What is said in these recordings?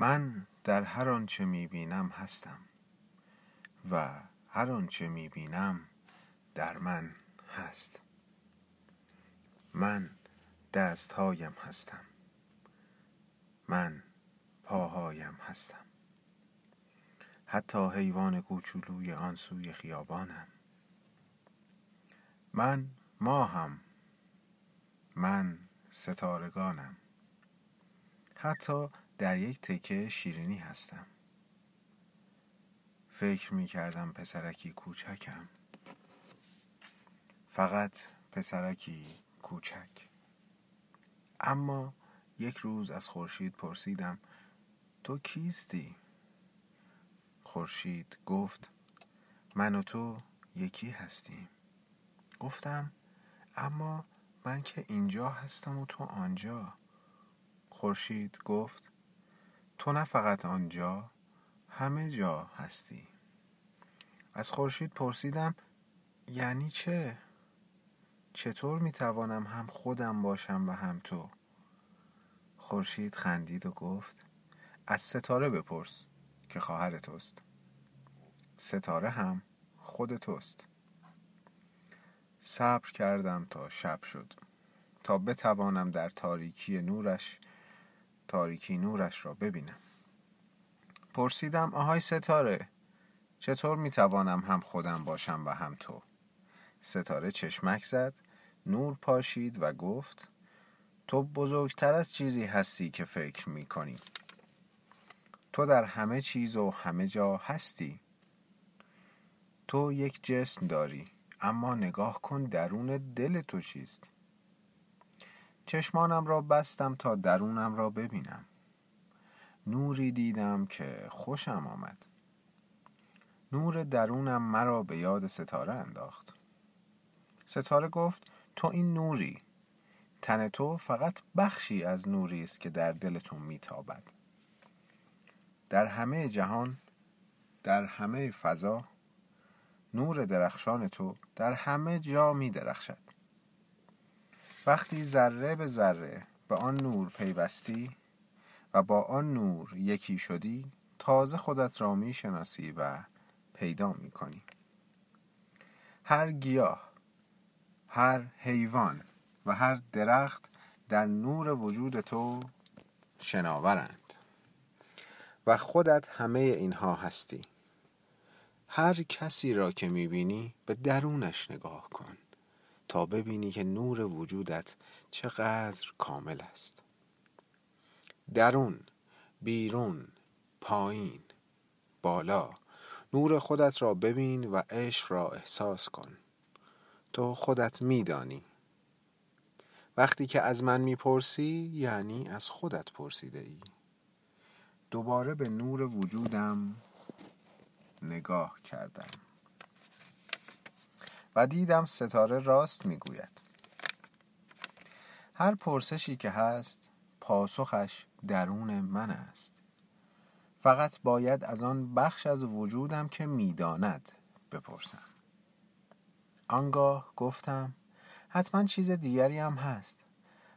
من در هر آنچه می‌بینم هستم و هر آنچه می‌بینم در من هست. من دستهایم هستم. من پاهایم هستم. حتی حیوان کوچولوی آن سوی خیابانم. من ماهم. من ستارگانم. حتی در یک تکه شیرینی هستم. فکر می کردم پسرکی کوچکم. فقط پسرکی کوچک. اما یک روز از خورشید پرسیدم تو کیستی؟ خورشید گفت من و تو یکی هستیم. گفتم اما من که اینجا هستم و تو آنجا. خورشید گفت تو نه فقط آنجا همه جا هستی. از خورشید پرسیدم یعنی چه؟ چطور می‌توانم هم خودم باشم و هم تو؟ خورشید خندید و گفت از ستاره بپرس که خواهر توست. ستاره هم خود توست. صبر کردم تا شب شد. تا بتوانم در تاریکی نورش تاریکی نورش را ببینم. پرسیدم آهای ستاره چطور می‌توانم هم خودم باشم و هم تو؟ ستاره چشمک زد نور پاشید و گفت تو بزرگتر از چیزی هستی که فکر می کنی تو در همه چیز و همه جا هستی. تو یک جسم داری اما نگاه کن درون دل تو چیست. چشمانم را بستم تا درونم را ببینم. نوری دیدم که خوشم آمد. نور درونم مرا به یاد ستاره انداخت. ستاره گفت تو این نوری. تن تو فقط بخشی از نوری است که در دلتون میتابد. در همه جهان در همه فضا نور درخشان تو در همه جا می درخشد وقتی ذره به ذره به آن نور پیوستی و با آن نور یکی شدی تازه خودت را می شناسی و پیدا می کنی هر گیاه هر حیوان و هر درخت در نور وجود تو شناورند و خودت همه اینها هستی. هر کسی را که می‌بینی به درونش نگاه کن. تا ببینی که نور وجودت چقدر کامل است. درون بیرون پایین بالا نور خودت را ببین و عشق را احساس کن. تو خودت میدانی. وقتی که از من می‌پرسی یعنی از خودت پرسیده ای دوباره به نور وجودم نگاه کردم. و دیدم ستاره راست می‌گوید. هر پرسشی که هست پاسخش درون من است. فقط باید از آن بخش از وجودم که می‌داند بپرسم. آنگاه گفتم حتما چیز دیگری هم هست.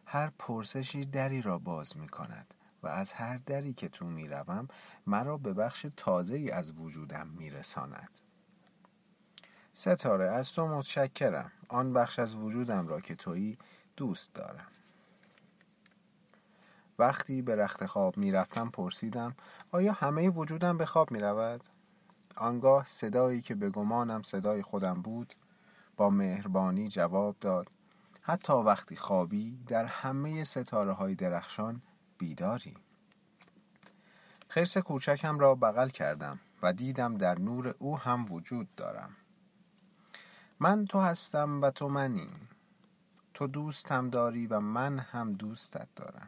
هر پرسشی دری را باز می کند و از هر دری که تو می روم مرا به بخش تازه از وجودم می رساند. ستاره از تو متشکرم. آن بخش از وجودم را که تویی دوست دارم. وقتی به رخت خواب می رفتم پرسیدم آیا همه وجودم به خواب می رود؟ آنگاه صدایی که به گمانم صدای خودم بود با مهربانی جواب داد حتی وقتی خوابی در همه ستاره های درخشان بیداری خرس کوچکم را بغل کردم و دیدم در نور او هم وجود دارم. من تو هستم و تو منی. تو دوستم داری و من هم دوستت دارم.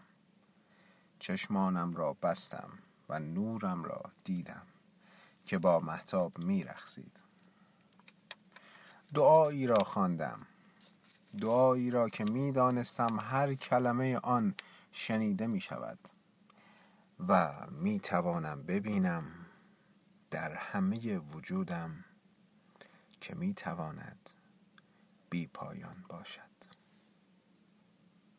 چشمانم را بستم و نورم را دیدم که با محتاب میرخسید دعایی را خواندم. دعایی را که می‌دانستم هر کلمه آن شنیده می شود و می توانم ببینم در همه وجودم که می تواند بی پایان باشد.